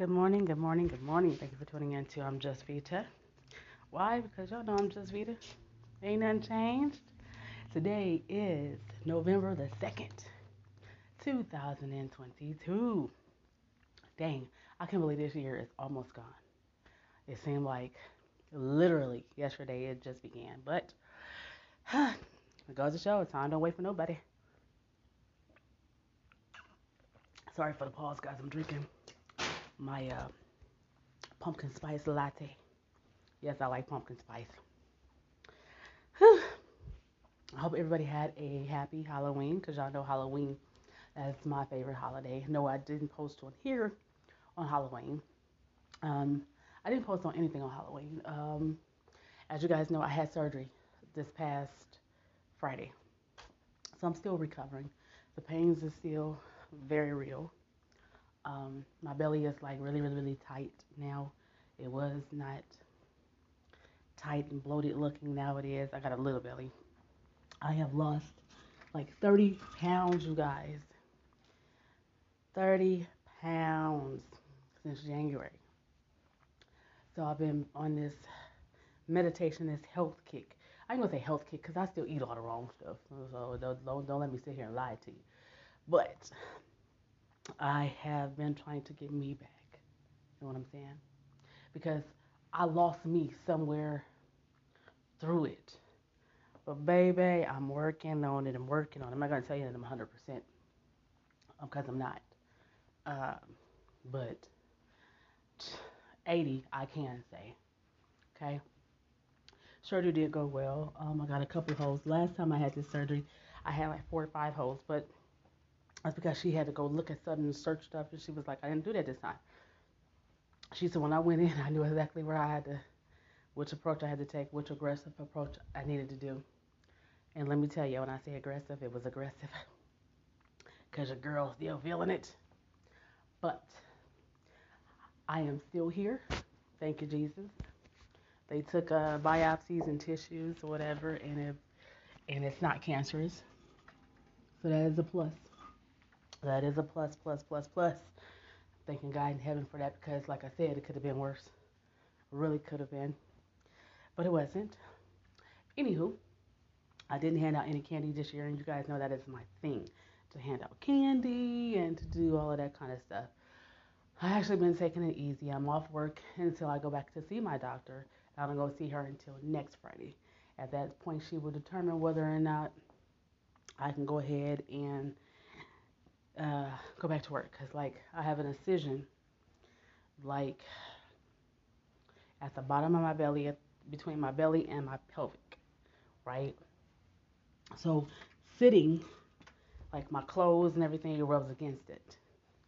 Good morning, good morning, good morning. Thank you for tuning in to I'm Just Vita. Why? Because y'all know I'm Just Vita. Ain't nothing changed. Today is November the 2nd, 2022. Dang, I can't believe this year is almost gone. It seemed like literally yesterday it just began. But it goes to show time don't wait for nobody. Sorry for the pause, guys. I'm drinking my uh, pumpkin spice latte. Yes, I like pumpkin spice. Whew. I hope everybody had a happy Halloween because y'all know Halloween is my favorite holiday. No, I didn't post on here on Halloween. Um, I didn't post on anything on Halloween. Um, as you guys know, I had surgery this past Friday. So I'm still recovering. The pains is still very real. Um, my belly is like really, really, really tight now. It was not tight and bloated looking. Now it is. I got a little belly. I have lost like 30 pounds, you guys. 30 pounds since January. So I've been on this meditation, this health kick. I ain't gonna say health kick because I still eat all the wrong stuff. So don't, don't, don't let me sit here and lie to you. But I have been trying to get me back. You know what I'm saying? Because I lost me somewhere through it. But baby, I'm working on it. I'm working on it. I'm not gonna tell you that I'm 100 percent because I'm not. Uh, but 80, I can say. Okay. Surgery did go well. Um, I got a couple holes. Last time I had this surgery, I had like four or five holes, but that's because she had to go look at something and search stuff, and she was like, I didn't do that this time. She said, when I went in, I knew exactly where I had to, which approach I had to take, which aggressive approach I needed to do. And let me tell you, when I say aggressive, it was aggressive. Because your girl's still feeling it. But I am still here. Thank you, Jesus. They took uh, biopsies and tissues or whatever, and it, and it's not cancerous. So that is a plus. That is a plus, plus, plus, plus. Thanking God in heaven for that because, like I said, it could have been worse. Really could have been. But it wasn't. Anywho, I didn't hand out any candy this year, and you guys know that is my thing to hand out candy and to do all of that kind of stuff. I actually been taking it easy. I'm off work until I go back to see my doctor. I don't go see her until next Friday. At that point, she will determine whether or not I can go ahead and uh, go back to work. Cause like I have an incision, like at the bottom of my belly, between my belly and my pelvic, right? So sitting, like my clothes and everything, rubs against it.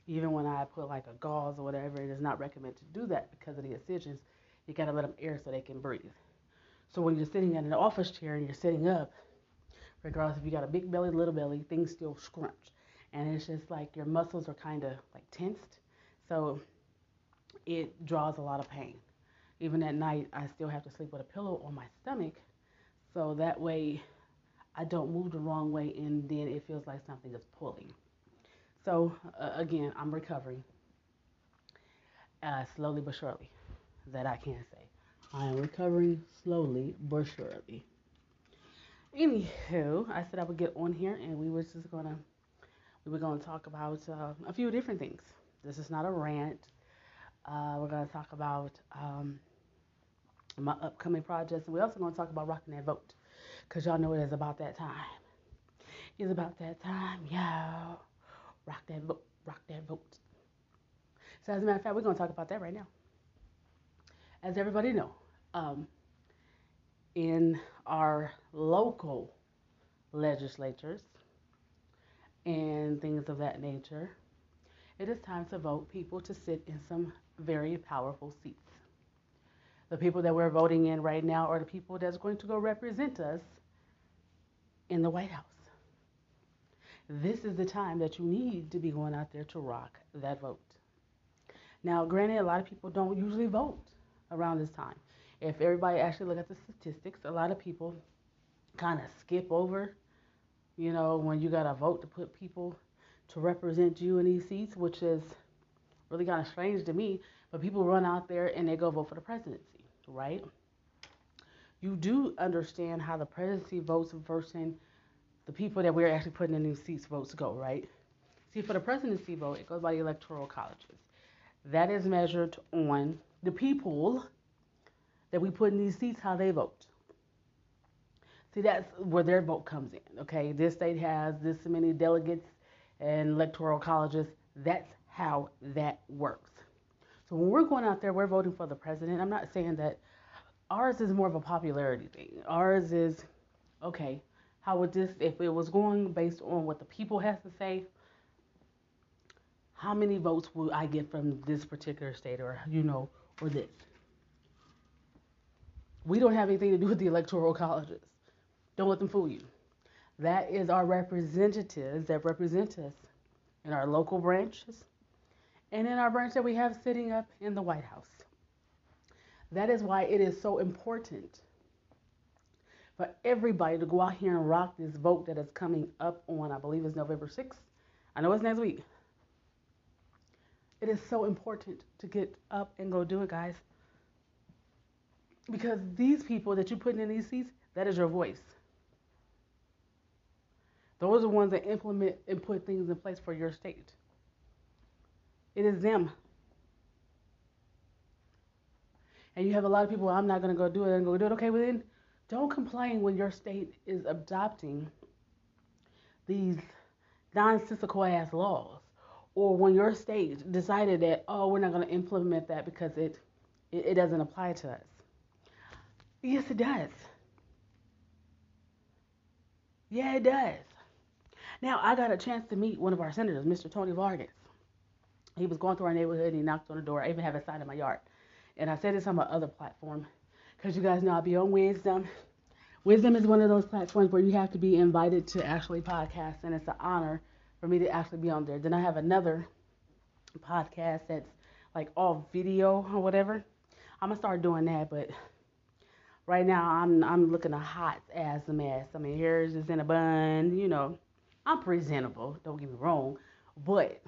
Even when I put like a gauze or whatever, it is not recommended to do that because of the incisions. You gotta let them air so they can breathe. So when you're sitting in an office chair and you're sitting up, regardless if you got a big belly, little belly, things still scrunch. And it's just like your muscles are kind of like tensed. So it draws a lot of pain. Even at night, I still have to sleep with a pillow on my stomach. So that way I don't move the wrong way and then it feels like something is pulling. So uh, again, I'm recovering uh, slowly but surely. That I can say. I am recovering slowly but surely. Anywho, I said I would get on here and we were just gonna we were gonna talk about uh, a few different things. This is not a rant. Uh, we're gonna talk about um, my upcoming projects, and we're also gonna talk about rocking that vote, cause y'all know it is about that time. It's about that time, y'all. Rock that vote, rock that vote. So as a matter of fact, we're gonna talk about that right now. As everybody know, um, in our local legislatures and things of that nature, it is time to vote people to sit in some very powerful seats. The people that we're voting in right now are the people that's going to go represent us in the White House. This is the time that you need to be going out there to rock that vote. Now, granted, a lot of people don't usually vote around this time. If everybody actually look at the statistics, a lot of people kind of skip over, you know, when you got to vote to put people to represent you in these seats, which is really kind of strange to me. But people run out there and they go vote for the presidency, right? You do understand how the presidency votes versus the people that we're actually putting in these seats votes go, right? See, for the presidency vote, it goes by the electoral colleges. That is measured on the people that we put in these seats, how they vote. See, that's where their vote comes in. Okay, this state has this many delegates and electoral colleges. That's how that works. So when we're going out there, we're voting for the president. I'm not saying that ours is more of a popularity thing. Ours is okay. How would this, if it was going based on what the people has to say, how many votes will I get from this particular state or you know or this? We don't have anything to do with the electoral colleges. Don't let them fool you. That is our representatives that represent us in our local branches and in our branch that we have sitting up in the White House. That is why it is so important for everybody to go out here and rock this vote that is coming up on, I believe it's November 6th. I know it's next week. It is so important to get up and go do it, guys. Because these people that you're putting in these seats, that is your voice. Those are the ones that implement and put things in place for your state. It is them. And you have a lot of people, I'm not going to go do it I'm going to do it. Okay, well then don't complain when your state is adopting these nonsensical ass laws. Or when your state decided that, oh, we're not going to implement that because it, it, it doesn't apply to us. Yes, it does. Yeah, it does. Now, I got a chance to meet one of our senators, Mr. Tony Vargas. He was going through our neighborhood and he knocked on the door. I even have a sign in my yard. And I said this on my other platform because you guys know I'll be on Wisdom. Wisdom is one of those platforms where you have to be invited to actually podcast, and it's an honor for me to actually be on there. Then I have another podcast that's like all video or whatever. I'm gonna start doing that, but right now I'm I'm looking a hot as a mess. I mean, hair is just in a bun, you know. I'm presentable, don't get me wrong, but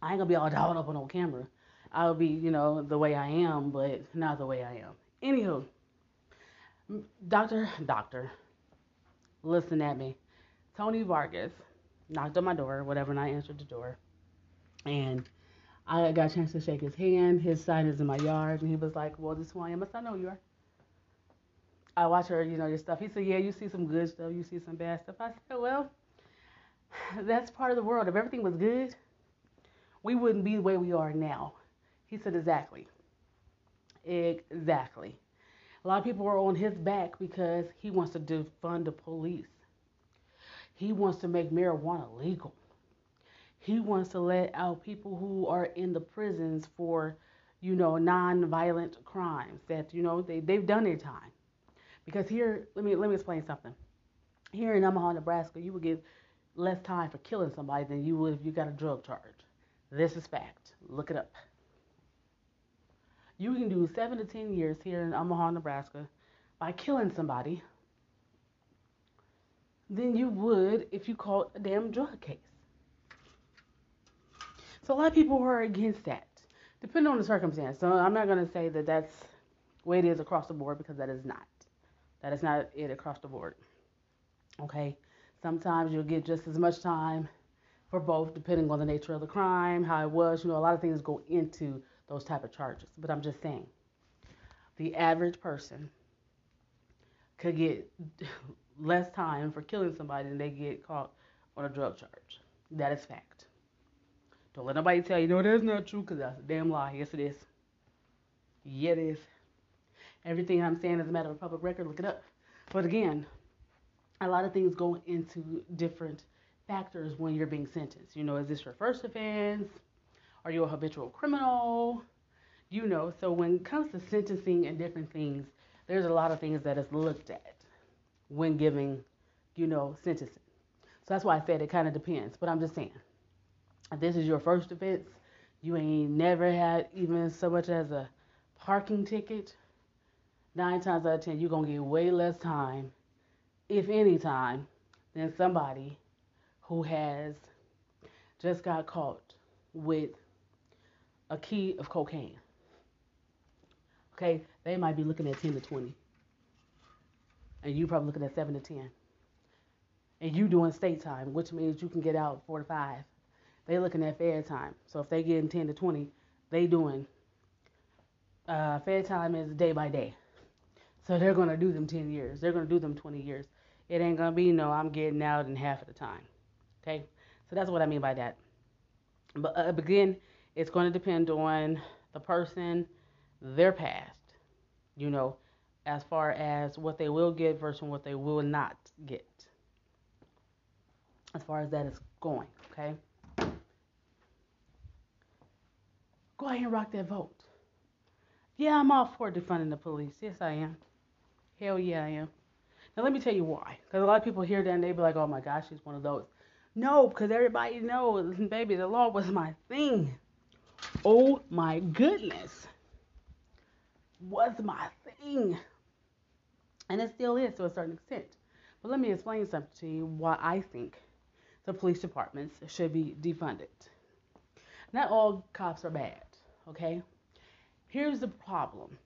I ain't gonna be all dolled up on no camera. I'll be, you know, the way I am, but not the way I am. Anywho, doctor, doctor, listen at me. Tony Vargas knocked on my door, whatever, and I answered the door. And I got a chance to shake his hand. His sign is in my yard, and he was like, "Well, this is who I am." I said, "I know you are." I watch her, you know, your stuff. He said, "Yeah, you see some good stuff, you see some bad stuff." I said, "Well." that's part of the world. If everything was good, we wouldn't be the way we are now. He said, Exactly. Exactly. A lot of people are on his back because he wants to defund the police. He wants to make marijuana legal. He wants to let out people who are in the prisons for, you know, non-violent crimes that, you know, they, they've done their time. Because here, let me let me explain something. Here in Omaha, Nebraska, you would get less time for killing somebody than you would if you got a drug charge. This is fact. Look it up. You can do seven to ten years here in Omaha, Nebraska by killing somebody than you would if you caught a damn drug case. So a lot of people are against that, depending on the circumstance. So I'm not going to say that that's the way it is across the board because that is not. That is not it across the board. Okay? Sometimes you'll get just as much time for both, depending on the nature of the crime, how it was. You know, a lot of things go into those type of charges. But I'm just saying, the average person could get less time for killing somebody than they get caught on a drug charge. That is fact. Don't let nobody tell you, no, that's not true, because that's a damn lie. Yes, it is. Yeah, it is. Everything I'm saying is a matter of public record. Look it up. But again, a lot of things go into different factors when you're being sentenced. You know, is this your first offense? Are you a habitual criminal? You know, so when it comes to sentencing and different things, there's a lot of things that is looked at when giving, you know, sentencing. So that's why I said it kind of depends. But I'm just saying, if this is your first offense, you ain't never had even so much as a parking ticket, nine times out of ten, you're going to get way less time if any time, than somebody who has just got caught with a key of cocaine. Okay, they might be looking at 10 to 20. And you probably looking at 7 to 10. And you doing state time, which means you can get out 4 to 5. They looking at fair time. So if they getting 10 to 20, they doing uh, fair time is day by day. So they're going to do them 10 years. They're going to do them 20 years. It ain't to be, no, I'm getting out in half of the time. Okay? So that's what I mean by that. But uh, again, it's going to depend on the person, their past, you know, as far as what they will get versus what they will not get. As far as that is going, okay? Go ahead and rock that vote. Yeah, I'm all for defunding the police. Yes, I am. Hell yeah, I am. Now let me tell you why. Because a lot of people hear that and they be like, "Oh my gosh, she's one of those." No, because everybody knows, baby, the law was my thing. Oh my goodness, was my thing, and it still is to a certain extent. But let me explain something to you why I think the police departments should be defunded. Not all cops are bad, okay? Here's the problem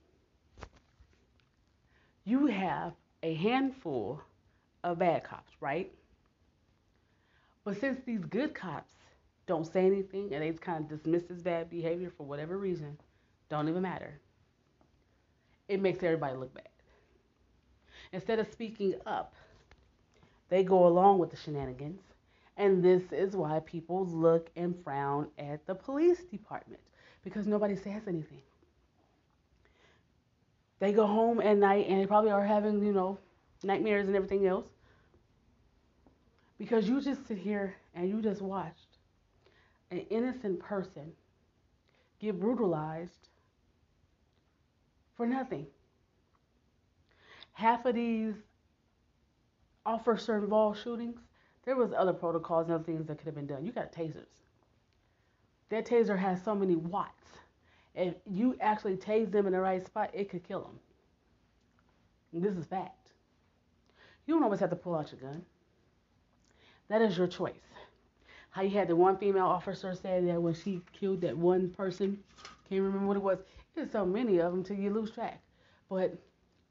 you have a handful of bad cops, right? But since these good cops don't say anything and they kind of dismiss this bad behavior for whatever reason, don't even matter. It makes everybody look bad. Instead of speaking up, they go along with the shenanigans. And this is why people look and frown at the police department because nobody says anything. They go home at night and they probably are having, you know, nightmares and everything else. Because you just sit here and you just watched an innocent person get brutalized for nothing. Half of these officer involved shootings, there was other protocols and other things that could have been done. You got tasers. That taser has so many watts if you actually tase them in the right spot, it could kill them. And this is fact. You don't always have to pull out your gun. That is your choice. How you had the one female officer say that when she killed that one person, can't remember what it was. There's so many of them till you lose track. But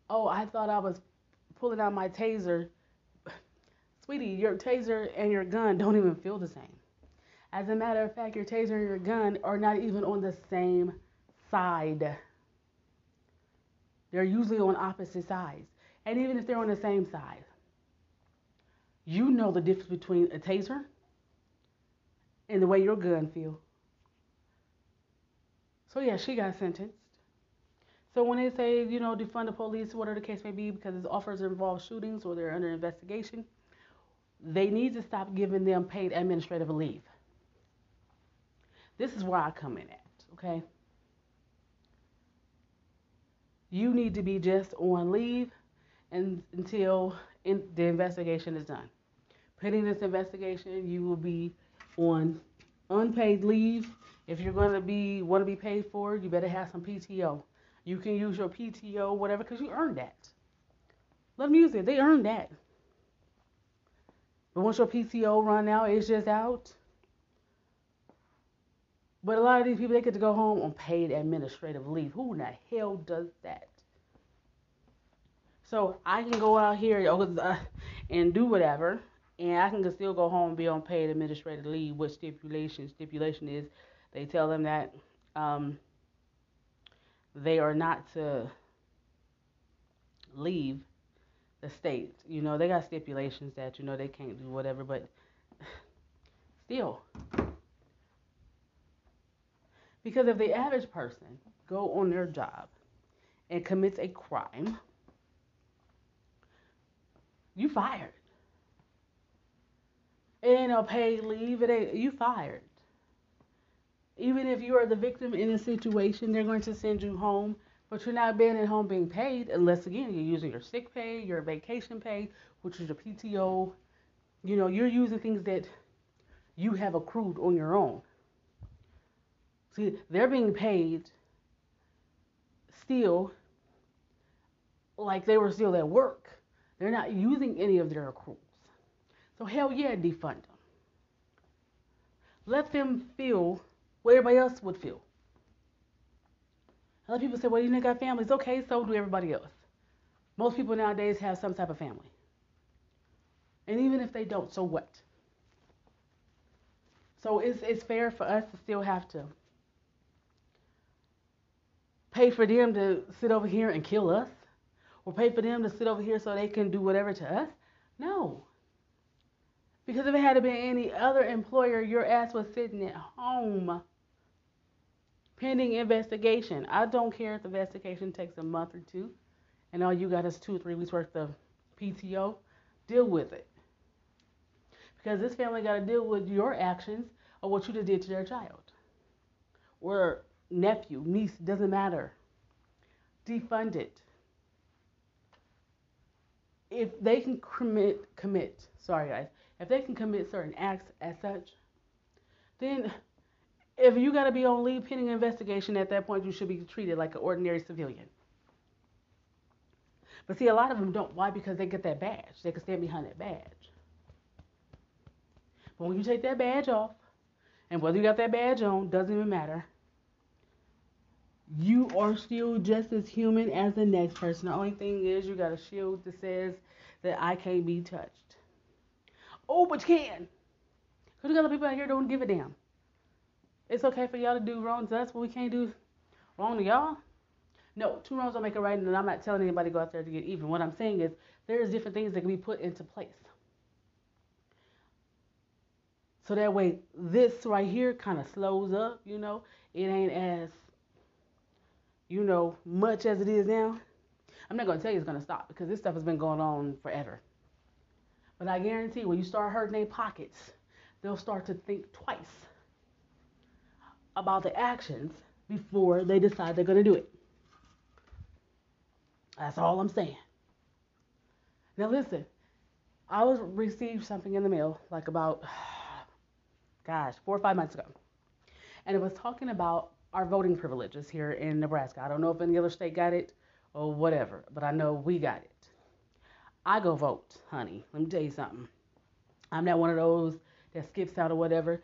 oh, I thought I was pulling out my taser. Sweetie, your taser and your gun don't even feel the same. As a matter of fact, your taser and your gun are not even on the same side. They're usually on opposite sides. And even if they're on the same side, you know the difference between a taser and the way your gun feels. So yeah, she got sentenced. So when they say, you know, defund the police, whatever the case may be, because it's offers involve shootings or they're under investigation, they need to stop giving them paid administrative leave. This is where I come in at, okay? You need to be just on leave and, until in, the investigation is done. Pending this investigation, you will be on unpaid leave. If you're going to be want to be paid for, you better have some PTO. You can use your PTO, whatever, because you earned that. Let them use it. They earned that. But once your PTO run out, it's just out. But a lot of these people, they get to go home on paid administrative leave. Who in the hell does that? So I can go out here uh, and do whatever, and I can still go home and be on paid administrative leave. What stipulation? Stipulation is they tell them that um, they are not to leave the state. You know, they got stipulations that you know they can't do whatever, but still. Because if the average person go on their job and commits a crime, you fired. It ain't no paid leave. It ain't you fired. Even if you are the victim in a situation, they're going to send you home, but you're not being at home being paid unless again you're using your sick pay, your vacation pay, which is your PTO. You know, you're using things that you have accrued on your own. See, they're being paid still like they were still at work. They're not using any of their accruals. So hell yeah, defund them. Let them feel what everybody else would feel. Other people say, well, you didn't got families. Okay, so do everybody else. Most people nowadays have some type of family. And even if they don't, so what? So it's, it's fair for us to still have to pay for them to sit over here and kill us? Or pay for them to sit over here so they can do whatever to us? No. Because if it had been any other employer, your ass was sitting at home pending investigation. I don't care if the investigation takes a month or two and all you got is two or three weeks worth of PTO. Deal with it. Because this family got to deal with your actions or what you just did to their child. Or nephew, niece, doesn't matter. Defund it. If they can commit, commit, sorry guys, if they can commit certain acts as such, then if you got to be on leave pending investigation, at that point you should be treated like an ordinary civilian. But see, a lot of them don't. Why? Because they get that badge. They can stand behind that badge. But when you take that badge off, and whether you got that badge on, doesn't even matter. You are still just as human as the next person. The only thing is you got a shield that says that I can't be touched. Oh, but you can. Because you got people out here don't give a damn. It's okay for y'all to do wrong to us, but we can't do wrong to y'all. No, two wrongs don't make a right, and I'm not telling anybody to go out there to get even. What I'm saying is there's different things that can be put into place. So that way, this right here kind of slows up, you know. It ain't as, you know, much as it is now. I'm not going to tell you it's going to stop because this stuff has been going on forever. But I guarantee when you start hurting their pockets, they'll start to think twice about the actions before they decide they're going to do it. That's all I'm saying. Now listen, I was received something in the mail like about gosh, four or five months ago. And it was talking about our voting privileges here in Nebraska. I don't know if any other state got it or whatever, but I know we got it. I go vote, honey. Let me tell you something. I'm not one of those that skips out or whatever.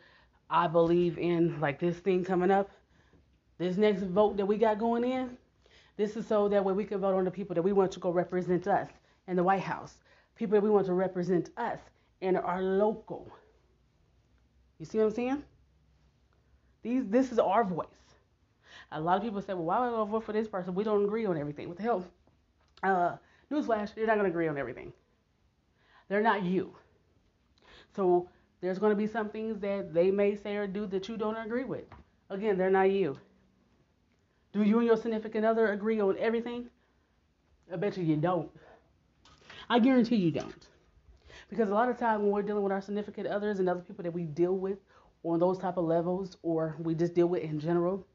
I believe in like this thing coming up. This next vote that we got going in, this is so that way we can vote on the people that we want to go represent us in the White House. People that we want to represent us in our local you see what I'm saying? These, this is our voice. A lot of people say, well, why would I vote for this person? We don't agree on everything. What the hell? Uh, newsflash, you're not going to agree on everything. They're not you. So there's going to be some things that they may say or do that you don't agree with. Again, they're not you. Do you and your significant other agree on everything? I bet you you don't. I guarantee you don't. Because a lot of times when we're dealing with our significant others and other people that we deal with on those type of levels or we just deal with in general,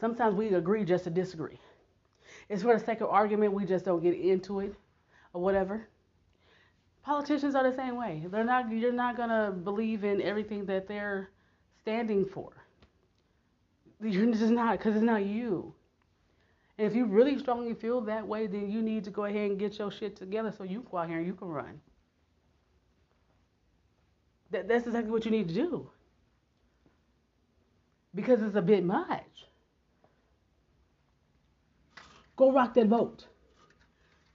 sometimes we agree just to disagree. It's for the sake of argument, we just don't get into it or whatever. Politicians are the same way. They're not you're not gonna believe in everything that they're standing for. You're just not because it's not you. And if you really strongly feel that way, then you need to go ahead and get your shit together so you can go out here and you can run. That, that's exactly what you need to do. Because it's a bit much. Go rock that vote.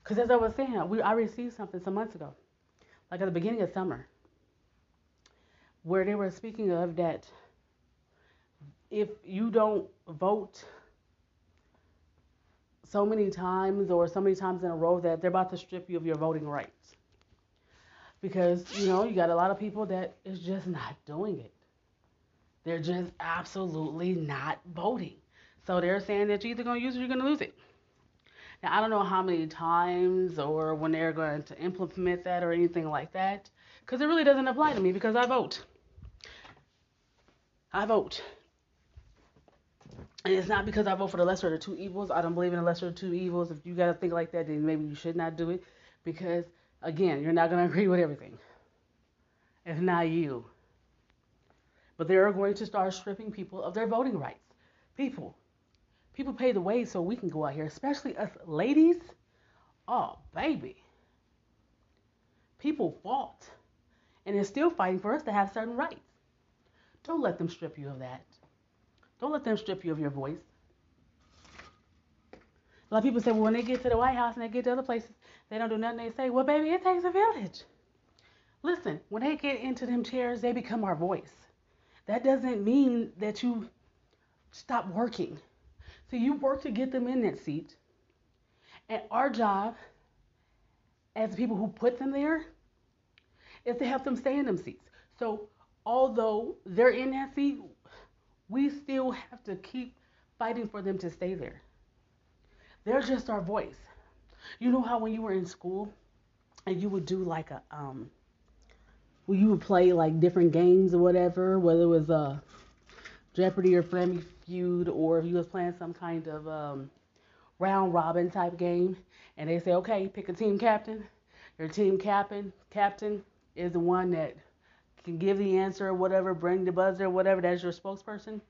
Because as I was saying, we, I received something some months ago, like at the beginning of summer, where they were speaking of that if you don't vote so many times or so many times in a row that they're about to strip you of your voting rights because you know you got a lot of people that is just not doing it. They're just absolutely not voting. So they're saying that you're either going to use it or you're going to lose it. Now I don't know how many times or when they're going to implement that or anything like that, because it really doesn't apply to me because I vote. I vote. And it's not because I vote for the lesser of the two evils. I don't believe in the lesser of two evils. If you got to think like that, then maybe you should not do it because Again, you're not going to agree with everything. It's not you. But they are going to start stripping people of their voting rights. People. People pay the way so we can go out here, especially us ladies. Oh, baby. People fought and they're still fighting for us to have certain rights. Don't let them strip you of that. Don't let them strip you of your voice. A lot of people say, well, when they get to the White House and they get to other places, they don't do nothing. They say, well, baby, it takes a village. Listen, when they get into them chairs, they become our voice. That doesn't mean that you stop working. So you work to get them in that seat. And our job as the people who put them there is to help them stay in them seats. So although they're in that seat, we still have to keep fighting for them to stay there. They're just our voice. You know how when you were in school and you would do like a um well you would play like different games or whatever, whether it was uh, Jeopardy or Family Feud or if you was playing some kind of um round robin type game and they say, Okay, pick a team captain. Your team captain captain is the one that can give the answer or whatever, bring the buzzer or whatever, that's your spokesperson.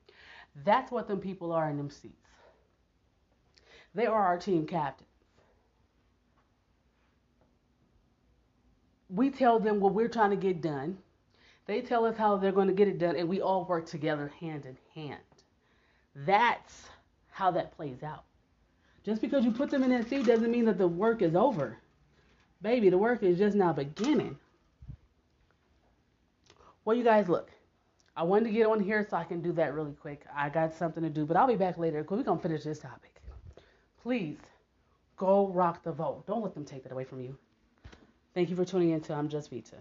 That's what them people are in them seats. They are our team captains. We tell them what we're trying to get done. They tell us how they're going to get it done, and we all work together hand in hand. That's how that plays out. Just because you put them in that seat doesn't mean that the work is over. Baby, the work is just now beginning. Well, you guys, look. I wanted to get on here so I can do that really quick. I got something to do, but I'll be back later because we're going to finish this topic please go rock the vote. Don't let them take that away from you. Thank you for tuning in to I'm Just Vita.